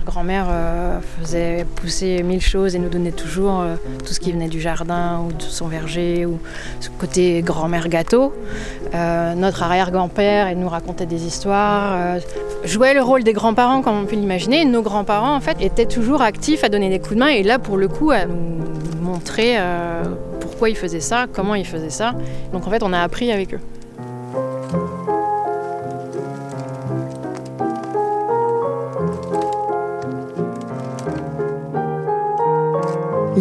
grand-mère euh, faisait pousser mille choses et nous donnait toujours euh, tout ce qui venait du jardin ou de son verger ou ce côté grand-mère gâteau. Euh, notre arrière-grand-père il nous racontait des histoires, jouait le rôle des grands-parents comme on peut l'imaginer. Nos grands-parents en fait étaient toujours actifs à donner des coups de main et là pour le coup à nous montrer pourquoi ils faisaient ça, comment ils faisaient ça. Donc en fait on a appris avec eux.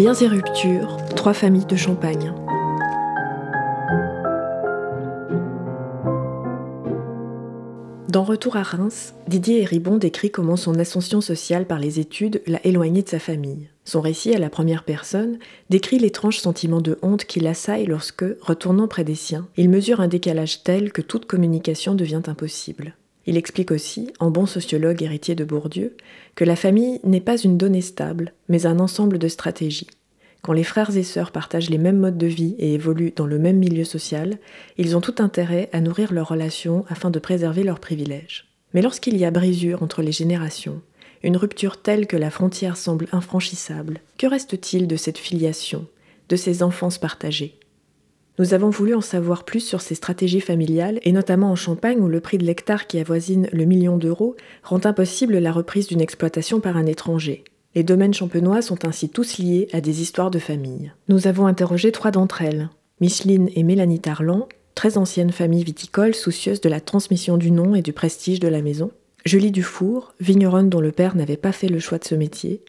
Liens et ruptures, trois familles de Champagne. Dans Retour à Reims, Didier Héribon décrit comment son ascension sociale par les études l'a éloigné de sa famille. Son récit à la première personne décrit l'étrange sentiment de honte qui l'assaille lorsque, retournant près des siens, il mesure un décalage tel que toute communication devient impossible. Il explique aussi, en bon sociologue héritier de Bourdieu, que la famille n'est pas une donnée stable, mais un ensemble de stratégies. Quand les frères et sœurs partagent les mêmes modes de vie et évoluent dans le même milieu social, ils ont tout intérêt à nourrir leurs relations afin de préserver leurs privilèges. Mais lorsqu'il y a brisure entre les générations, une rupture telle que la frontière semble infranchissable, que reste-t-il de cette filiation, de ces enfances partagées? Nous avons voulu en savoir plus sur ces stratégies familiales, et notamment en Champagne où le prix de l'hectare qui avoisine le million d'euros rend impossible la reprise d'une exploitation par un étranger. Les domaines champenois sont ainsi tous liés à des histoires de famille. Nous avons interrogé trois d'entre elles, Micheline et Mélanie Tarlan, très anciennes familles viticoles soucieuses de la transmission du nom et du prestige de la maison, Julie Dufour, vigneronne dont le père n'avait pas fait le choix de ce métier,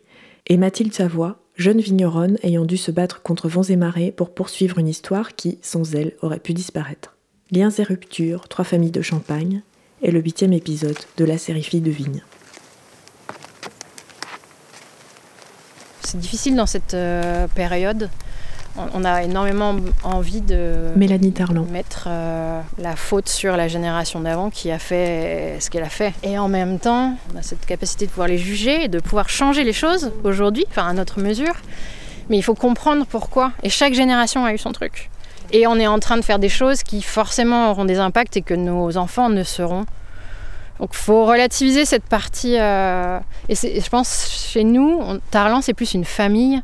et Mathilde Savoie, jeune vigneronne ayant dû se battre contre vents et marées pour poursuivre une histoire qui, sans elle, aurait pu disparaître. Liens et ruptures, trois familles de Champagne, est le huitième épisode de la série Filles de Vigne. C'est difficile dans cette euh, période on a énormément envie de Mélanie Tarlan. mettre euh, la faute sur la génération d'avant qui a fait ce qu'elle a fait. Et en même temps, on a cette capacité de pouvoir les juger et de pouvoir changer les choses aujourd'hui, enfin à notre mesure. Mais il faut comprendre pourquoi. Et chaque génération a eu son truc. Et on est en train de faire des choses qui forcément auront des impacts et que nos enfants ne seront. Donc il faut relativiser cette partie. Euh, et je pense chez nous, Tarlan c'est plus une famille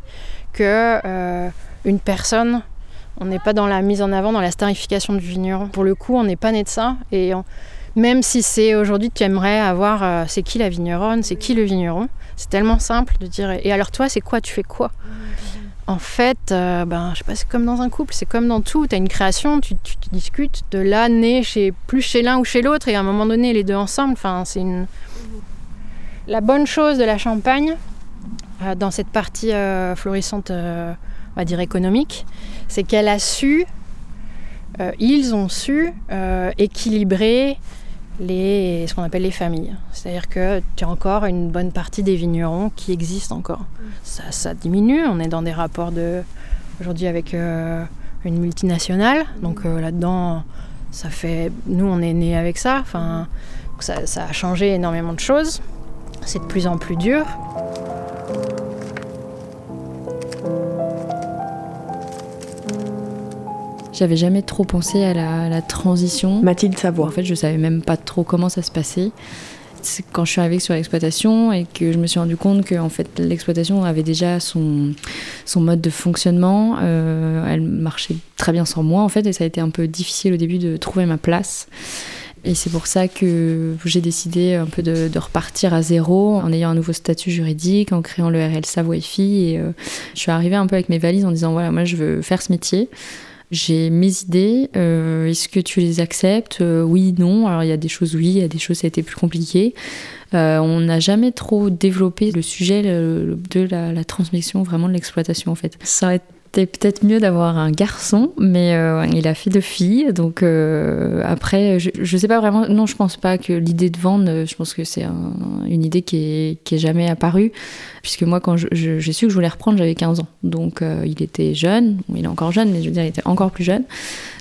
que... Euh, une personne. On n'est pas dans la mise en avant, dans la starification du vigneron. Pour le coup, on n'est pas né de ça. Et même si c'est aujourd'hui, tu aimerais avoir euh, c'est qui la vigneronne, c'est qui le vigneron, c'est tellement simple de dire et alors toi, c'est quoi Tu fais quoi? En fait, euh, ben, je sais pas, c'est comme dans un couple, c'est comme dans tout. Tu as une création, tu, discutes de là, né chez, plus chez l'un ou chez l'autre, et à un moment donné, les deux ensemble. C'est une. La bonne chose de la Champagne, euh, dans cette partie florissante va dire économique, c'est qu'elle a su, euh, ils ont su euh, équilibrer les, ce qu'on appelle les familles. C'est-à-dire que tu as encore une bonne partie des vignerons qui existent encore. Ça, diminue, on est dans des rapports de aujourd'hui avec euh, une multinationale, donc là-dedans, ça fait, nous on est nés avec ça, ça, ça a changé énormément de choses. C'est de plus en plus dur. J'avais jamais trop pensé à la, transition. Mathilde Savoie. En fait, je savais même pas trop comment ça se passait. C'est quand je suis arrivée sur l'exploitation et que je me suis rendu compte que en fait l'exploitation avait déjà son, son mode de fonctionnement. Euh, elle marchait très bien sans moi en fait et ça a été un peu difficile au début de trouver ma place. Et c'est pour ça que j'ai décidé un peu de, repartir à zéro en ayant un nouveau statut juridique, en créant le RL Savoie Et euh, je suis arrivée un peu avec mes valises en disant voilà, moi je veux faire ce métier. J'ai mes idées. Euh, est-ce que tu les acceptes? Euh, Oui, non. Alors il y a des choses oui, il y a des choses ça a été plus compliqué. Euh, on n'a jamais trop développé le sujet de la, la, transmission, vraiment de l'exploitation en fait. C'était peut-être mieux d'avoir un garçon, mais euh, il a fait deux filles. Donc euh, après, je, ne sais pas vraiment. Non, je pense pas que l'idée de vendre, je pense que c'est une idée qui est, qui est, jamais apparue. Puisque moi, quand j'ai su que je voulais reprendre, j'avais 15 ans. Donc euh, il était jeune. il est encore jeune, mais je veux dire, il était encore plus jeune.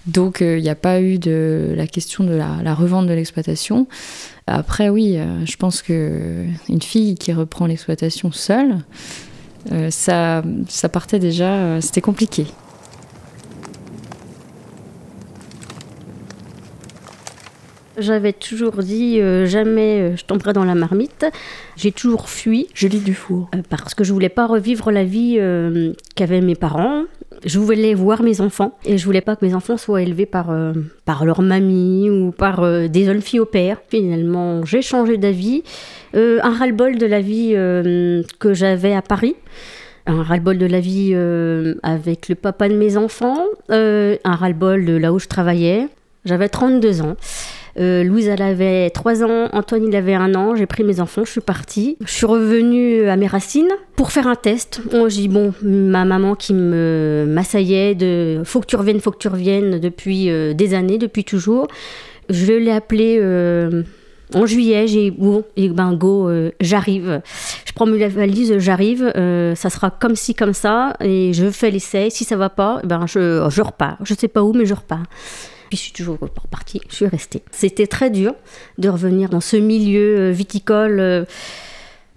Donc il n'y a pas eu de la question de la, la revente de l'exploitation. Après, oui, je pense que une fille qui reprend l'exploitation seule, euh, ça, ça partait déjà, euh, c'était compliqué. J'avais toujours dit euh, jamais je tomberai dans la marmite. J'ai toujours fui. Julie Dufour. Euh, parce que je voulais pas revivre la vie qu'avaient mes parents. Je voulais voir mes enfants et je voulais pas que mes enfants soient élevés par, par leur mamie ou par des jeunes filles au père. Finalement, j'ai changé d'avis. un ras-le-bol de la vie que j'avais à Paris un ras-le-bol de la vie avec le papa de mes enfants, un ras-le-bol de là où je travaillais. J'avais 32 ans. Euh, Louise, elle avait 3 ans, Antoine, il avait 1 an. J'ai pris mes enfants, je suis partie. Je suis revenue à mes racines pour faire un test. Bon, j'ai dit, bon, ma maman qui me m'assaillait de faut que tu reviennes, faut que tu reviennes depuis euh, des années, depuis toujours. Je l'ai appelée. Euh, en juillet, j'ai bon, et ben go, j'arrive. Je prends mes valises, j'arrive. ça sera comme ci, comme ça, et je fais l'essai. Si ça va pas, ben je, je repars. Je sais pas où, mais je repars. Puis je suis toujours repartie, je suis restée. C'était très dur de revenir dans ce milieu euh, viticole, euh,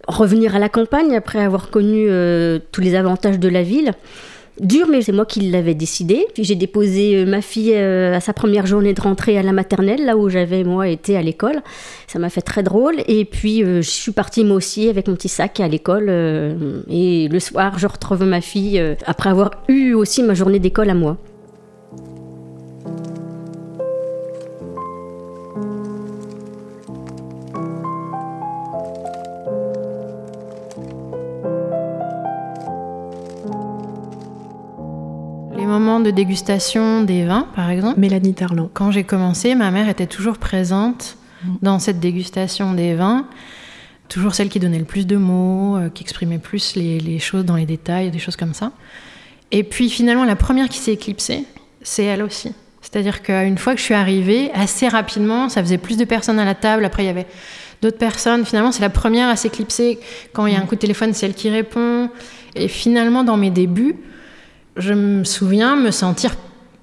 revenir à la campagne après avoir connu euh, tous les avantages de la ville. Dur, mais c'est moi qui l'avais décidé. Puis j'ai déposé ma fille à sa première journée de rentrée à la maternelle, là où j'avais moi été à l'école. Ça m'a fait très drôle. Et puis je suis partie moi aussi avec mon petit sac à l'école. et le soir, je retrouve ma fille après avoir eu aussi ma journée d'école à moi. De dégustation des vins, par exemple. Mélanie Tarlan. Quand j'ai commencé, ma mère était toujours présente dans cette dégustation des vins. Toujours celle qui donnait le plus de mots, euh, qui exprimait plus les, choses dans les détails, des choses comme ça. Et puis finalement, la première qui s'est éclipsée, c'est elle aussi. C'est-à-dire qu'une fois que je suis arrivée, assez rapidement, ça faisait plus de personnes à la table. Après, il y avait d'autres personnes. Finalement, c'est la première à s'éclipser. Quand il y a un coup de téléphone, c'est elle qui répond. Et finalement, dans mes débuts, je me souviens me sentir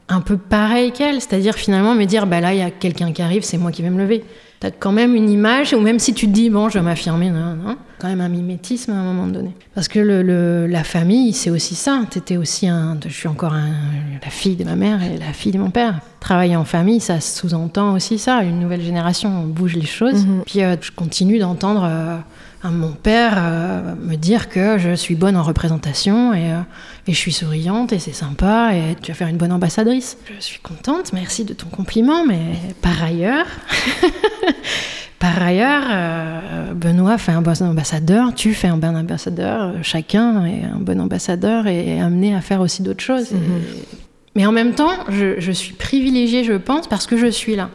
un peu pareil qu'elle, c'est-à-dire finalement me dire bah là il y a quelqu'un qui arrive, c'est moi qui vais me lever. T'as quand même une image, ou même si tu te dis bon je vais m'affirmer, non, non, quand même un mimétisme à un moment donné. Parce que le, la famille c'est aussi ça. T'étais aussi un, je suis encore la fille de ma mère et la fille de mon père. Travailler en famille, ça sous-entend aussi ça. Une nouvelle génération bouge les choses. Mm-hmm. Puis euh, je continue d'entendre. Euh, mon père euh, me dire que je suis bonne en représentation et, euh, et je suis souriante et c'est sympa et tu vas faire une bonne ambassadrice. Je suis contente, merci de ton compliment, mais par ailleurs, par ailleurs, euh, Benoît fait un bon ambassadeur, tu fais un bon ambassadeur, chacun est un bon ambassadeur et est amené à faire aussi d'autres choses. Mais en même temps, je, je, suis privilégiée, je pense, parce que je suis là.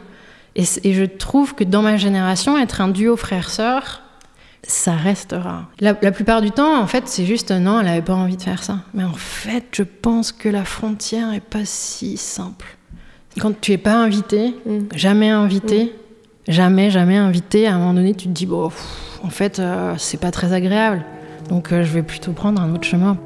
Et, et je trouve que dans ma génération, être un duo frère-sœur, ça restera. La, la, plupart du temps, en fait, c'est juste non, elle n'avait pas envie de faire ça. Mais en fait, je pense que la frontière est pas si simple. Quand tu es pas invité, mm. jamais invité, mm. jamais, jamais invité, à un moment donné, tu te dis, bon, en fait, euh, c'est pas très agréable. Donc, euh, je vais plutôt prendre un autre chemin.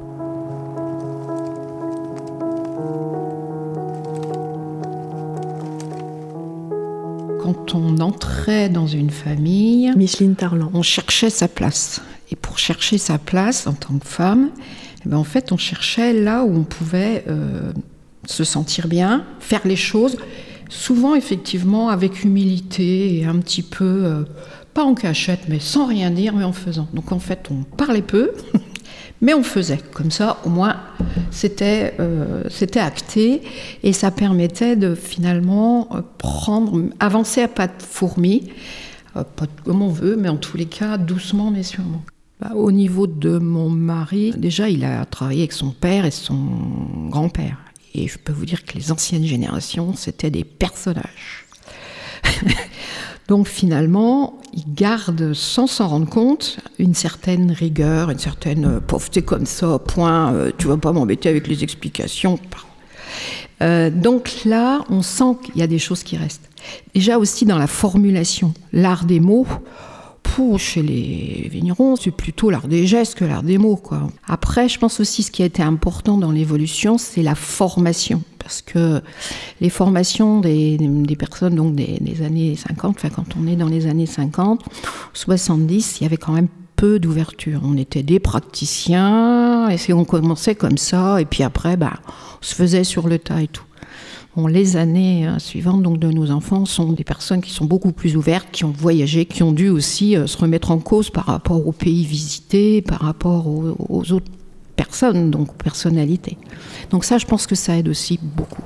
Quand on entrait dans une famille, Micheline Tarlan, on cherchait sa place. Et pour chercher sa place en tant que femme, eh ben en fait, on cherchait là où on pouvait euh, se sentir bien, faire les choses, souvent effectivement avec humilité et un petit peu, euh, pas en cachette, mais sans rien dire, mais en faisant. Donc en fait, on parlait peu. Mais on faisait, comme ça au moins c'était euh, acté et ça permettait de finalement euh, prendre, avancer à pas de fourmi, euh, pas comme on veut, mais en tous les cas doucement mais sûrement. Bah, au niveau de mon mari, déjà il a travaillé avec son père et son grand-père. Et je peux vous dire que les anciennes générations, c'était des personnages. Donc finalement, il garde, sans s'en rendre compte, une certaine rigueur, une certaine euh, pauvreté comme ça, point, euh, tu vas pas m'embêter avec les explications. Euh, donc là, on sent qu'il y a des choses qui restent. Déjà aussi dans la formulation, l'art des mots, chez les vignerons, c'est plutôt l'art des gestes que l'art des mots. Après, je pense aussi ce qui a été important dans l'évolution, c'est la formation parce que les formations des, personnes donc des, années 50, enfin quand on est dans les années 50, 70, il y avait quand même peu d'ouverture. On était des praticiens, et on commençait comme ça, et puis après, bah, on se faisait sur le tas et tout. Bon, les années euh, suivantes donc, de nos enfants sont des personnes qui sont beaucoup plus ouvertes, qui ont voyagé, qui ont dû aussi euh, se remettre en cause par rapport aux pays visités, par rapport aux, aux autres personnes, donc aux personnalités. Donc ça, je pense que ça aide aussi beaucoup.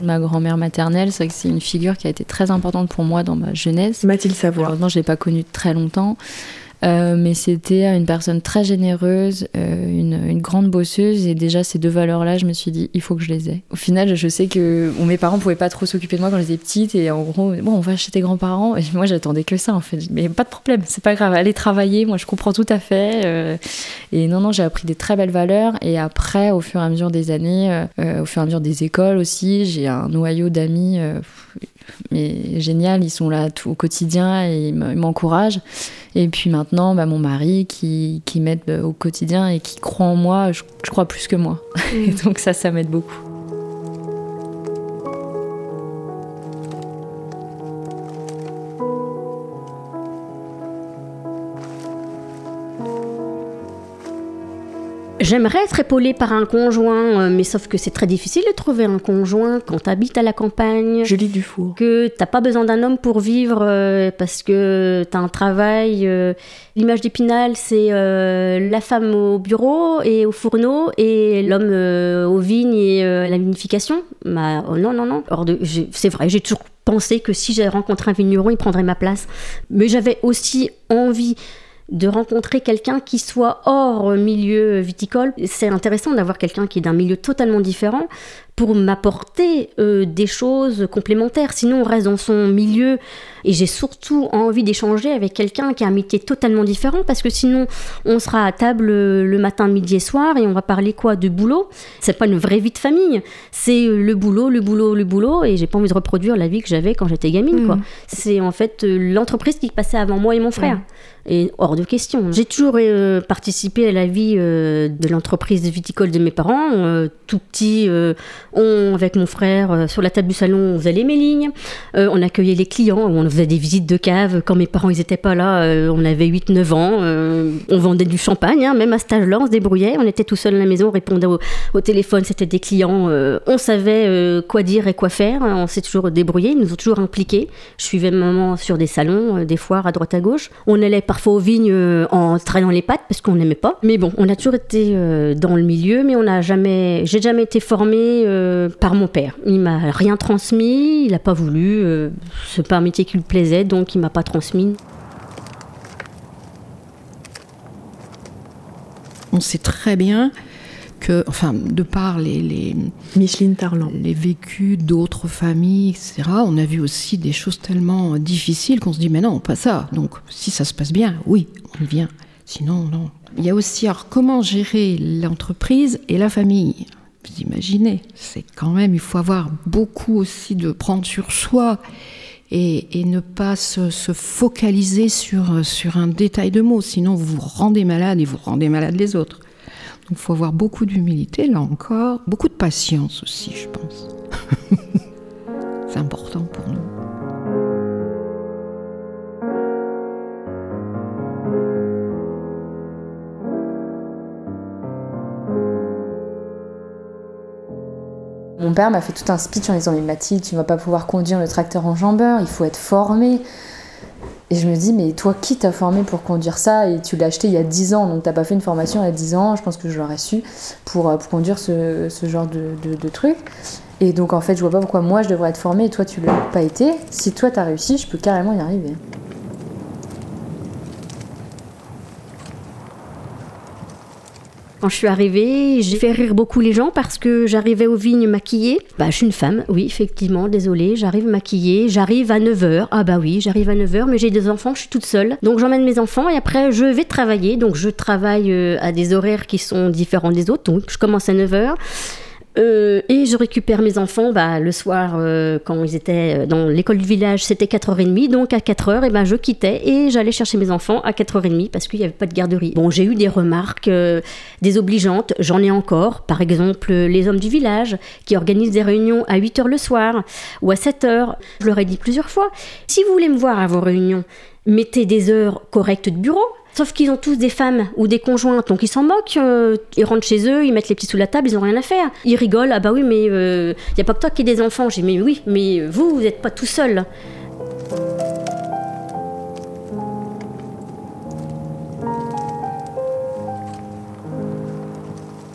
Ma grand-mère maternelle, c'est que c'est une figure qui a été très importante pour moi dans ma jeunesse. Mathilde Savoie. Malheureusement, je l'ai pas connue très longtemps. Euh, mais c'était une personne très généreuse, euh, une, grande bosseuse, et déjà ces deux valeurs-là, je me suis dit, il faut que je les ai. Au final, je sais que mes parents pouvaient pas trop s'occuper de moi quand j'étais petite, et en gros, bon, on va chez tes grands-parents, et moi j'attendais que ça en fait. Mais pas de problème, c'est pas grave, allez travailler, moi je comprends tout à fait. Euh, et non, non, j'ai appris des très belles valeurs, et après, au fur et à mesure des années, au fur et à mesure des écoles aussi, j'ai un noyau d'amis mais génial, ils sont là tout, au quotidien et ils m'encouragent. Et puis maintenant, bah, mon mari qui, qui m'aide euh, au quotidien et qui croit en moi, je, je crois plus que moi. Et donc ça, ça m'aide beaucoup. J'aimerais être épaulée par un conjoint, euh, mais sauf que c'est très difficile de trouver un conjoint quand tu habites à la campagne. Julie Dufour. Que t'as pas besoin d'un homme pour vivre euh, parce que tu as un travail. euh, L'image d'Épinal, c'est euh, la femme au bureau et au fourneau et l'homme aux vignes et à la vinification. Bah, oh non, non, non. C'est vrai, j'ai toujours pensé que si j'avais rencontré un vigneron, il prendrait ma place. Mais j'avais aussi envie de rencontrer quelqu'un qui soit hors milieu viticole. C'est intéressant d'avoir quelqu'un qui est d'un milieu totalement différent pour m'apporter euh, des choses complémentaires. Sinon, on reste dans son milieu et j'ai surtout envie d'échanger avec quelqu'un qui a un métier totalement différent parce que sinon, on sera à table euh, le matin, midi et soir et on va parler quoi De boulot? C'est pas une vraie vie de famille. C'est euh, le boulot, le boulot, le boulot et j'ai pas envie de reproduire la vie que j'avais quand j'étais gamine. quoi. C'est en fait euh, l'entreprise qui passait avant moi et mon frère. Et hors de question. J'ai toujours euh, participé à la vie euh, de l'entreprise viticole de mes parents. Euh, tout petit, on, avec mon frère, sur la table du salon, on faisait les mélines. On accueillait les clients, on faisait des visites de cave. Quand mes parents ils étaient pas là, euh, on avait 8-9 ans. euh, on vendait du champagne, hein, même à cet âge-là, on se débrouillait. On était tout seul à la maison, on répondait au, téléphone, c'était des clients. euh, on savait quoi dire et quoi faire. On s'est toujours débrouillé, ils nous ont toujours impliqués. Je suivais maman sur des salons, des foires à droite à gauche. On allait parfois aux vignes en traînant les pattes parce qu'on n'aimait pas. Mais bon, on a toujours été dans le milieu, mais on n'a jamais, j'ai jamais été formée par mon père. Il m'a rien transmis, il n'a pas voulu. c'est pas un métier qui lui plaisait, donc il m'a pas transmis. On sait très bien que, enfin, de par les, les, Micheline Tarlan. les vécus d'autres familles, etc., on a vu aussi des choses tellement difficiles qu'on se dit, mais non, pas ça. Donc, si ça se passe bien, oui, on vient. Sinon, non. Il y a aussi, alors, comment gérer l'entreprise et la famille? Vous imaginez, c'est quand même, il faut avoir beaucoup aussi de prendre sur soi et, ne pas se, se focaliser sur, sur un détail de mots, sinon vous vous rendez malade et vous rendez malade les autres. Donc il faut avoir beaucoup d'humilité, là encore, beaucoup de patience aussi, je pense. C'est important pour nous. Mon père m'a fait tout un speech en disant Mais Mathilde, tu ne vas pas pouvoir conduire le tracteur enjambeur, il faut être formé. Et je me dis Mais toi, qui t'a formé pour conduire ça? Et tu l'as acheté il y a 10 ans, donc t'as pas fait une formation il y a 10 ans, je pense que je l'aurais su, pour, euh, pour conduire ce, ce genre de, de, de truc. Et donc en fait, je vois pas pourquoi moi je devrais être formée et toi tu l'as pas été. Si toi t'as réussi, je peux carrément y arriver. Quand je suis arrivée, j'ai fait rire beaucoup les gens parce que j'arrivais aux vignes maquillée. Bah, je suis une femme, oui, effectivement, désolée. J'arrive maquillée, j'arrive à 9h. Ah bah oui, j'arrive à 9h, mais j'ai des enfants, je suis toute seule. Donc j'emmène mes enfants et après je vais travailler. Donc je travaille euh, à des horaires qui sont différents des autres. Donc je commence à 9h. Euh, et je récupère mes enfants bah, le soir euh, quand ils étaient dans l'école du village, c'était 4h30. Donc à 4h, et ben, je quittais et j'allais chercher mes enfants à 4h30 parce qu'il n'y avait pas de garderie. Bon, j'ai eu des remarques désobligeantes, j'en ai encore. Par exemple, les hommes du village qui organisent des réunions à 8h le soir ou à 7h. Je leur ai dit plusieurs fois, si vous voulez me voir à vos réunions, mettez des heures correctes de bureau. Sauf qu'ils ont tous des femmes ou des conjointes, donc ils s'en moquent. Euh, ils rentrent chez eux, ils mettent les petits sous la table, ils n'ont rien à faire. Ils rigolent, ah bah oui, mais il euh, n'y a pas que toi qui ai des enfants. J'ai mais oui, mais vous, vous n'êtes pas tout seul.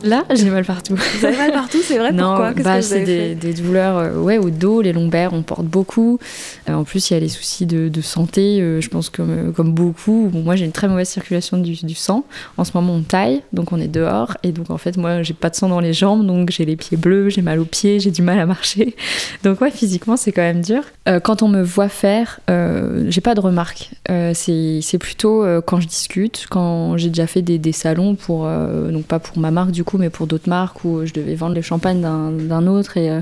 Là, j'ai mal partout. Vous avez mal partout, c'est vrai Non, Pourquoi? Bah, c'est des, des, douleurs euh, ouais, au dos, les lombaires, on porte beaucoup. Euh, en plus, il y a les soucis de, de santé, euh, je pense comme, comme beaucoup. Bon, moi, j'ai une très mauvaise circulation du, du, sang. En ce moment, on taille, donc on est dehors. Et donc, en fait, moi, j'ai pas de sang dans les jambes, donc j'ai les pieds bleus, j'ai mal aux pieds, j'ai du mal à marcher. Donc, ouais, physiquement, c'est quand même dur. quand on me voit faire, j'ai pas de remarques. c'est plutôt quand je discute, quand j'ai déjà fait des, des salons pour, donc pas pour ma marque du coup, mais pour d'autres marques où je devais vendre le champagne d'un autre et euh,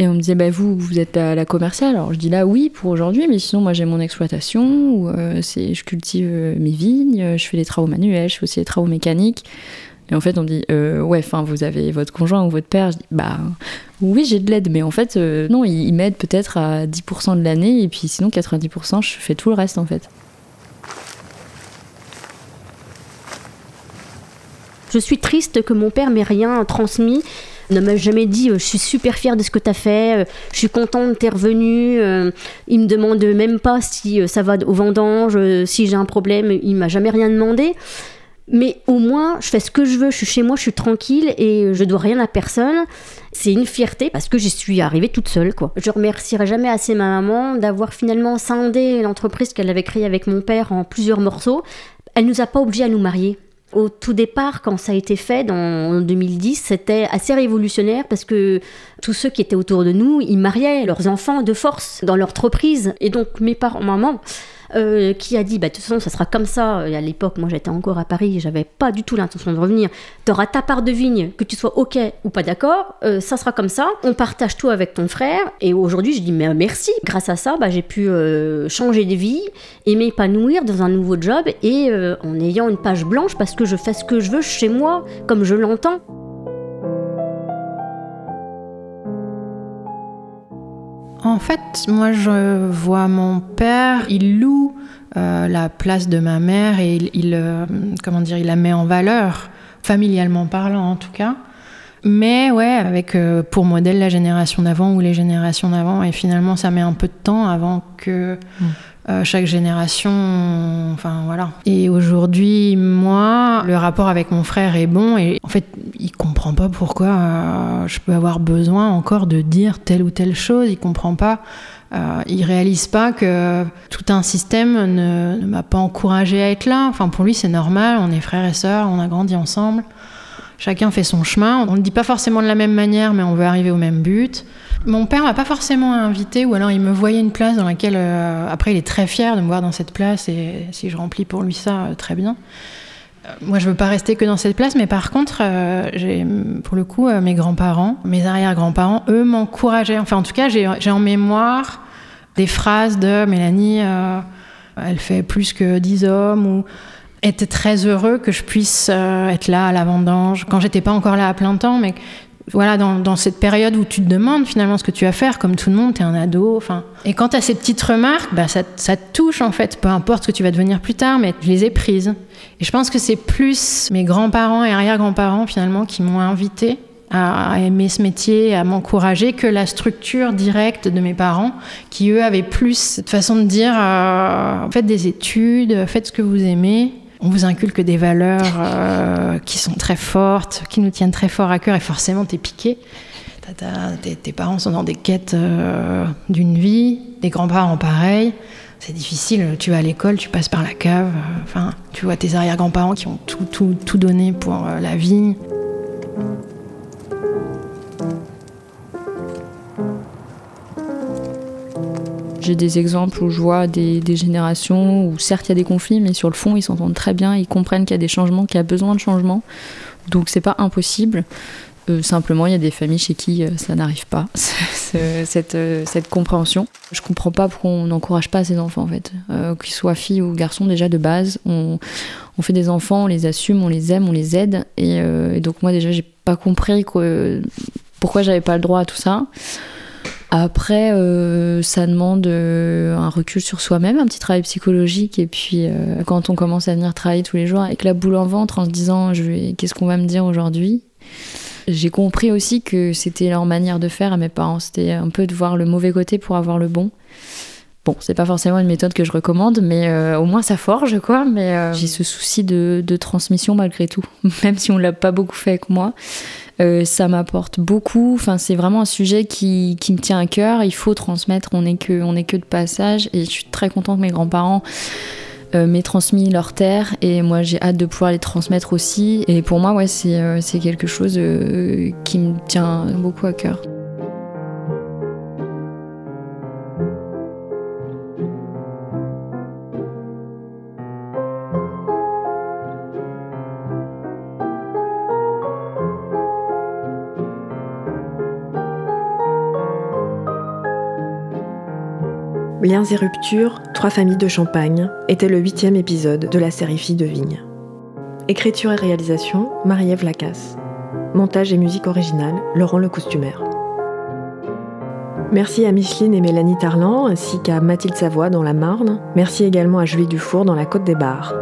et on me disait, bah, vous, vous êtes à la commerciale. Alors je dis là, oui, pour aujourd'hui, mais sinon, moi, j'ai mon exploitation où euh, je cultive euh, mes vignes, je fais les travaux manuels, je fais aussi les travaux mécaniques. Et en fait, on dit, ouais, enfin, vous avez votre conjoint ou votre père. Je dis, bah, oui, j'ai de l'aide, mais en fait, non, il, il m'aide peut-être à 10% de l'année, et puis sinon, 90%, je fais tout le reste, en fait. Je suis triste que mon père m'ait rien transmis ne m'a jamais dit euh, je suis super fière de ce que tu as fait, euh, je suis contente de t'es revenu. Euh, il me demande même pas si ça va au vendange, si j'ai un problème, il m'a jamais rien demandé. Mais au moins, je fais ce que je veux, je suis chez moi, je suis tranquille et je dois rien à personne. C'est une fierté parce que j'y suis arrivée toute seule, quoi. Je remercierai jamais assez ma maman d'avoir finalement scindé l'entreprise qu'elle avait créée avec mon père en plusieurs morceaux. Elle nous a pas obligés à nous marier. Au tout départ, quand ça a été fait en 2010, c'était assez révolutionnaire parce que tous ceux qui étaient autour de nous, ils mariaient leurs enfants de force dans leur entreprise. Et donc mes parents, maman, euh, qui a dit bah, de toute façon ça sera comme ça. À l'époque, moi j'étais encore à Paris, j'avais pas du tout l'intention de revenir. Tu auras ta part de vigne, que tu sois ok ou pas d'accord, euh, ça sera comme ça. On partage tout avec ton frère. Et aujourd'hui, je dis mais merci. Grâce à ça, bah, j'ai pu euh, changer de vie et m'épanouir dans un nouveau job et en ayant une page blanche parce que je fais ce que je veux chez moi, comme je l'entends. En fait, moi je vois mon père, il loue euh, la place de ma mère et il, euh, comment dire, il la met en valeur, familialement parlant en tout cas. Mais ouais, avec euh, pour modèle la génération d'avant ou les générations d'avant, et finalement ça met un peu de temps avant que mm. Euh, chaque génération, enfin voilà. Et aujourd'hui, moi, le rapport avec mon frère est bon et en fait, il comprend pas pourquoi euh, je peux avoir besoin encore de dire telle ou telle chose. Il comprend pas. Euh, il réalise pas que tout un système ne, m'a pas encouragé à être là. Enfin, pour lui, c'est normal. On est frères et sœurs, on a grandi ensemble. Chacun fait son chemin. On ne dit pas forcément de la même manière, mais on veut arriver au même but. Mon père m'a pas forcément invité, ou alors il me voyait une place dans laquelle, euh, après, il est très fier de me voir dans cette place, et si je remplis pour lui ça, euh, très bien. Euh, moi, je veux pas rester que dans cette place, mais par contre, j'ai, pour le coup, mes grands-parents, mes arrière-grands-parents, eux m'encourageaient. Enfin, en tout cas, j'ai, en mémoire des phrases de Mélanie, elle fait plus que 10 hommes, ou était très heureux que je puisse être là à la vendange, quand j'étais pas encore là à plein temps, mais voilà, dans, cette période où tu te demandes finalement ce que tu vas faire, comme tout le monde, tu es un ado. Enfin, et quand tu as ces petites remarques, bah, ça, ça, te touche en fait, peu importe ce que tu vas devenir plus tard, mais je les ai prises. Et je pense que c'est plus mes grands-parents et arrière-grands-parents finalement qui m'ont invité à aimer ce métier, à m'encourager, que la structure directe de mes parents, qui eux avaient plus cette façon de dire euh, faites des études, faites ce que vous aimez on vous inculque des valeurs euh, qui sont très fortes, qui nous tiennent très fort à cœur et forcément t'es piqué. tes, parents sont dans des quêtes euh, d'une vie, des grands-parents pareil. C'est difficile, tu vas à l'école, tu passes par la cave, euh, tu vois tes arrière-grands-parents qui ont tout, tout, tout donné pour la vie. J'ai des exemples où je vois des, générations où certes il y a des conflits, mais sur le fond ils s'entendent très bien, ils comprennent qu'il y a des changements, qu'il y a besoin de changements. Donc c'est pas impossible. Euh, simplement, il y a des familles chez qui euh, ça n'arrive pas, cette, euh, cette, compréhension. Je comprends pas pourquoi on n'encourage pas ces enfants, en fait. qu'ils soient filles ou garçons, déjà de base, on, on, fait des enfants, on les assume, on les aime, on les aide. Et, donc, moi, déjà, j'ai pas compris pourquoi j'avais pas le droit à tout ça. Après, ça demande un recul sur soi-même, un petit travail psychologique. Et puis, quand on commence à venir travailler tous les jours avec la boule en ventre en se disant qu'est-ce qu'on va me dire aujourd'hui? J'ai compris aussi que c'était leur manière de faire à mes parents. C'était un peu de voir le mauvais côté pour avoir le bon. Bon, c'est pas forcément une méthode que je recommande, mais euh, au moins ça forge, quoi. Mais euh, j'ai ce souci de, transmission malgré tout, même si on l'a pas beaucoup fait avec moi. Euh, ça m'apporte beaucoup. Enfin, c'est vraiment un sujet qui, me tient à cœur. Il faut transmettre. On n'est que, on est que de passage. Et je suis très contente que mes grands-parents m'aient transmis leur terre et moi j'ai hâte de pouvoir les transmettre aussi. Et pour moi, ouais, c'est quelque chose qui me tient beaucoup à cœur. Liens et ruptures, trois familles de Champagne, était le huitième épisode de la série Filles de Vigne. Écriture et réalisation, Marie-Ève Lacasse. Montage et musique originale, Laurent le Costumaire. Merci à Micheline et Mélanie Tarlan, ainsi qu'à Mathilde Savoie dans la Marne. Merci également à Julie Dufour dans la Côte des Bars.